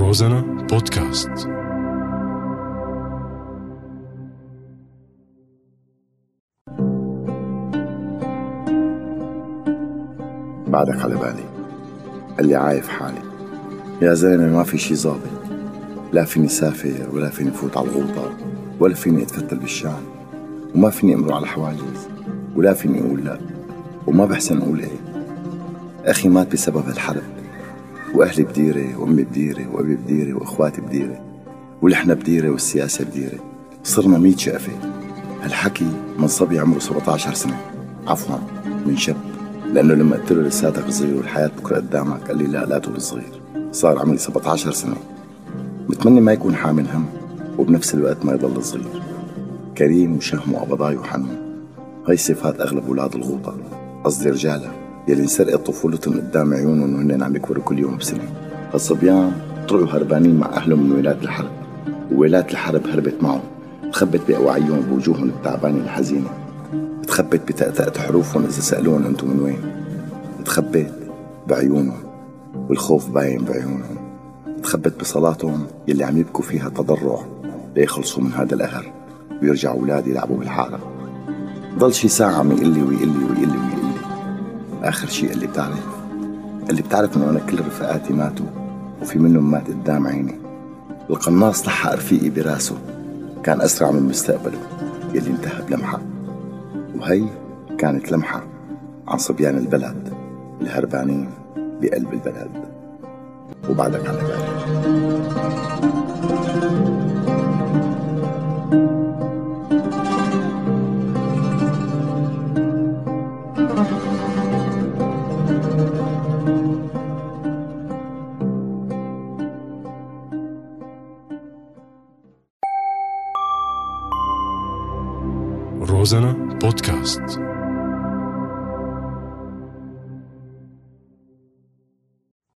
روزانا بودكاست. بعدك على بالي. اللي عايف حالي. يا زلمة ما في شي ظابط. لا فيني سافر ولا فيني فوت على الغوطة ولا فيني أتفتل بالشام وما فيني أمر على الحواجز ولا فيني أقول لا وما بحسن أقول إيه. أخي مات بسبب الحرب. وأهلي بديره وأمي بديره وأبي بديره وإخواتي بديره ولحنا بديره والسياسة بديره صرنا ميت شقفة. هالحكي من صبي عمره 17 سنة. عفوا من شاب لأنه لما قلت له لساتك صغير والحياة بكرة قدامك قال لي لا لا تقول صغير. صار عمري 17 سنة. بتمنى ما يكون حامل هم وبنفس الوقت ما يضل صغير. كريم وشهم وقبضاي وحنون. هاي صفات أغلب أولاد الغوطة. قصدي رجالها يلي انسرقت طفولتهم قدام عيونهم وهن عم يكبروا كل يوم بسنة. هالصبيان طلعوا هربانين مع أهلهم من ولايات الحرب. وولايات الحرب هربت معهم. تخبت بأوعيهم بوجوههم التعبانة الحزينة. تخبت بتأتأة حروفهم إذا سألوهم أنتم من وين. تخبت بعيونهم والخوف باين بعيونهم. تخبت بصلاتهم يلي عم يبكوا فيها تضرع ليخلصوا من هذا القهر ويرجعوا أولادي يلعبوا بالحارة. ضل شي ساعة عم يقول لي ويقول لي ويقول لي ويقول لي آخر شي اللي بتعرف اللي بتعرف إنه أنا كل رفقاتي ماتوا وفي منهم مات قدام عيني. القناص لحق رفيقي براسه. كان أسرع من مستقبله يلي انتهى بلمحة. وهي كانت لمحة عن صبيان البلد الهربانين بقلب البلد. وبعدك على بالي روزانا بودكاست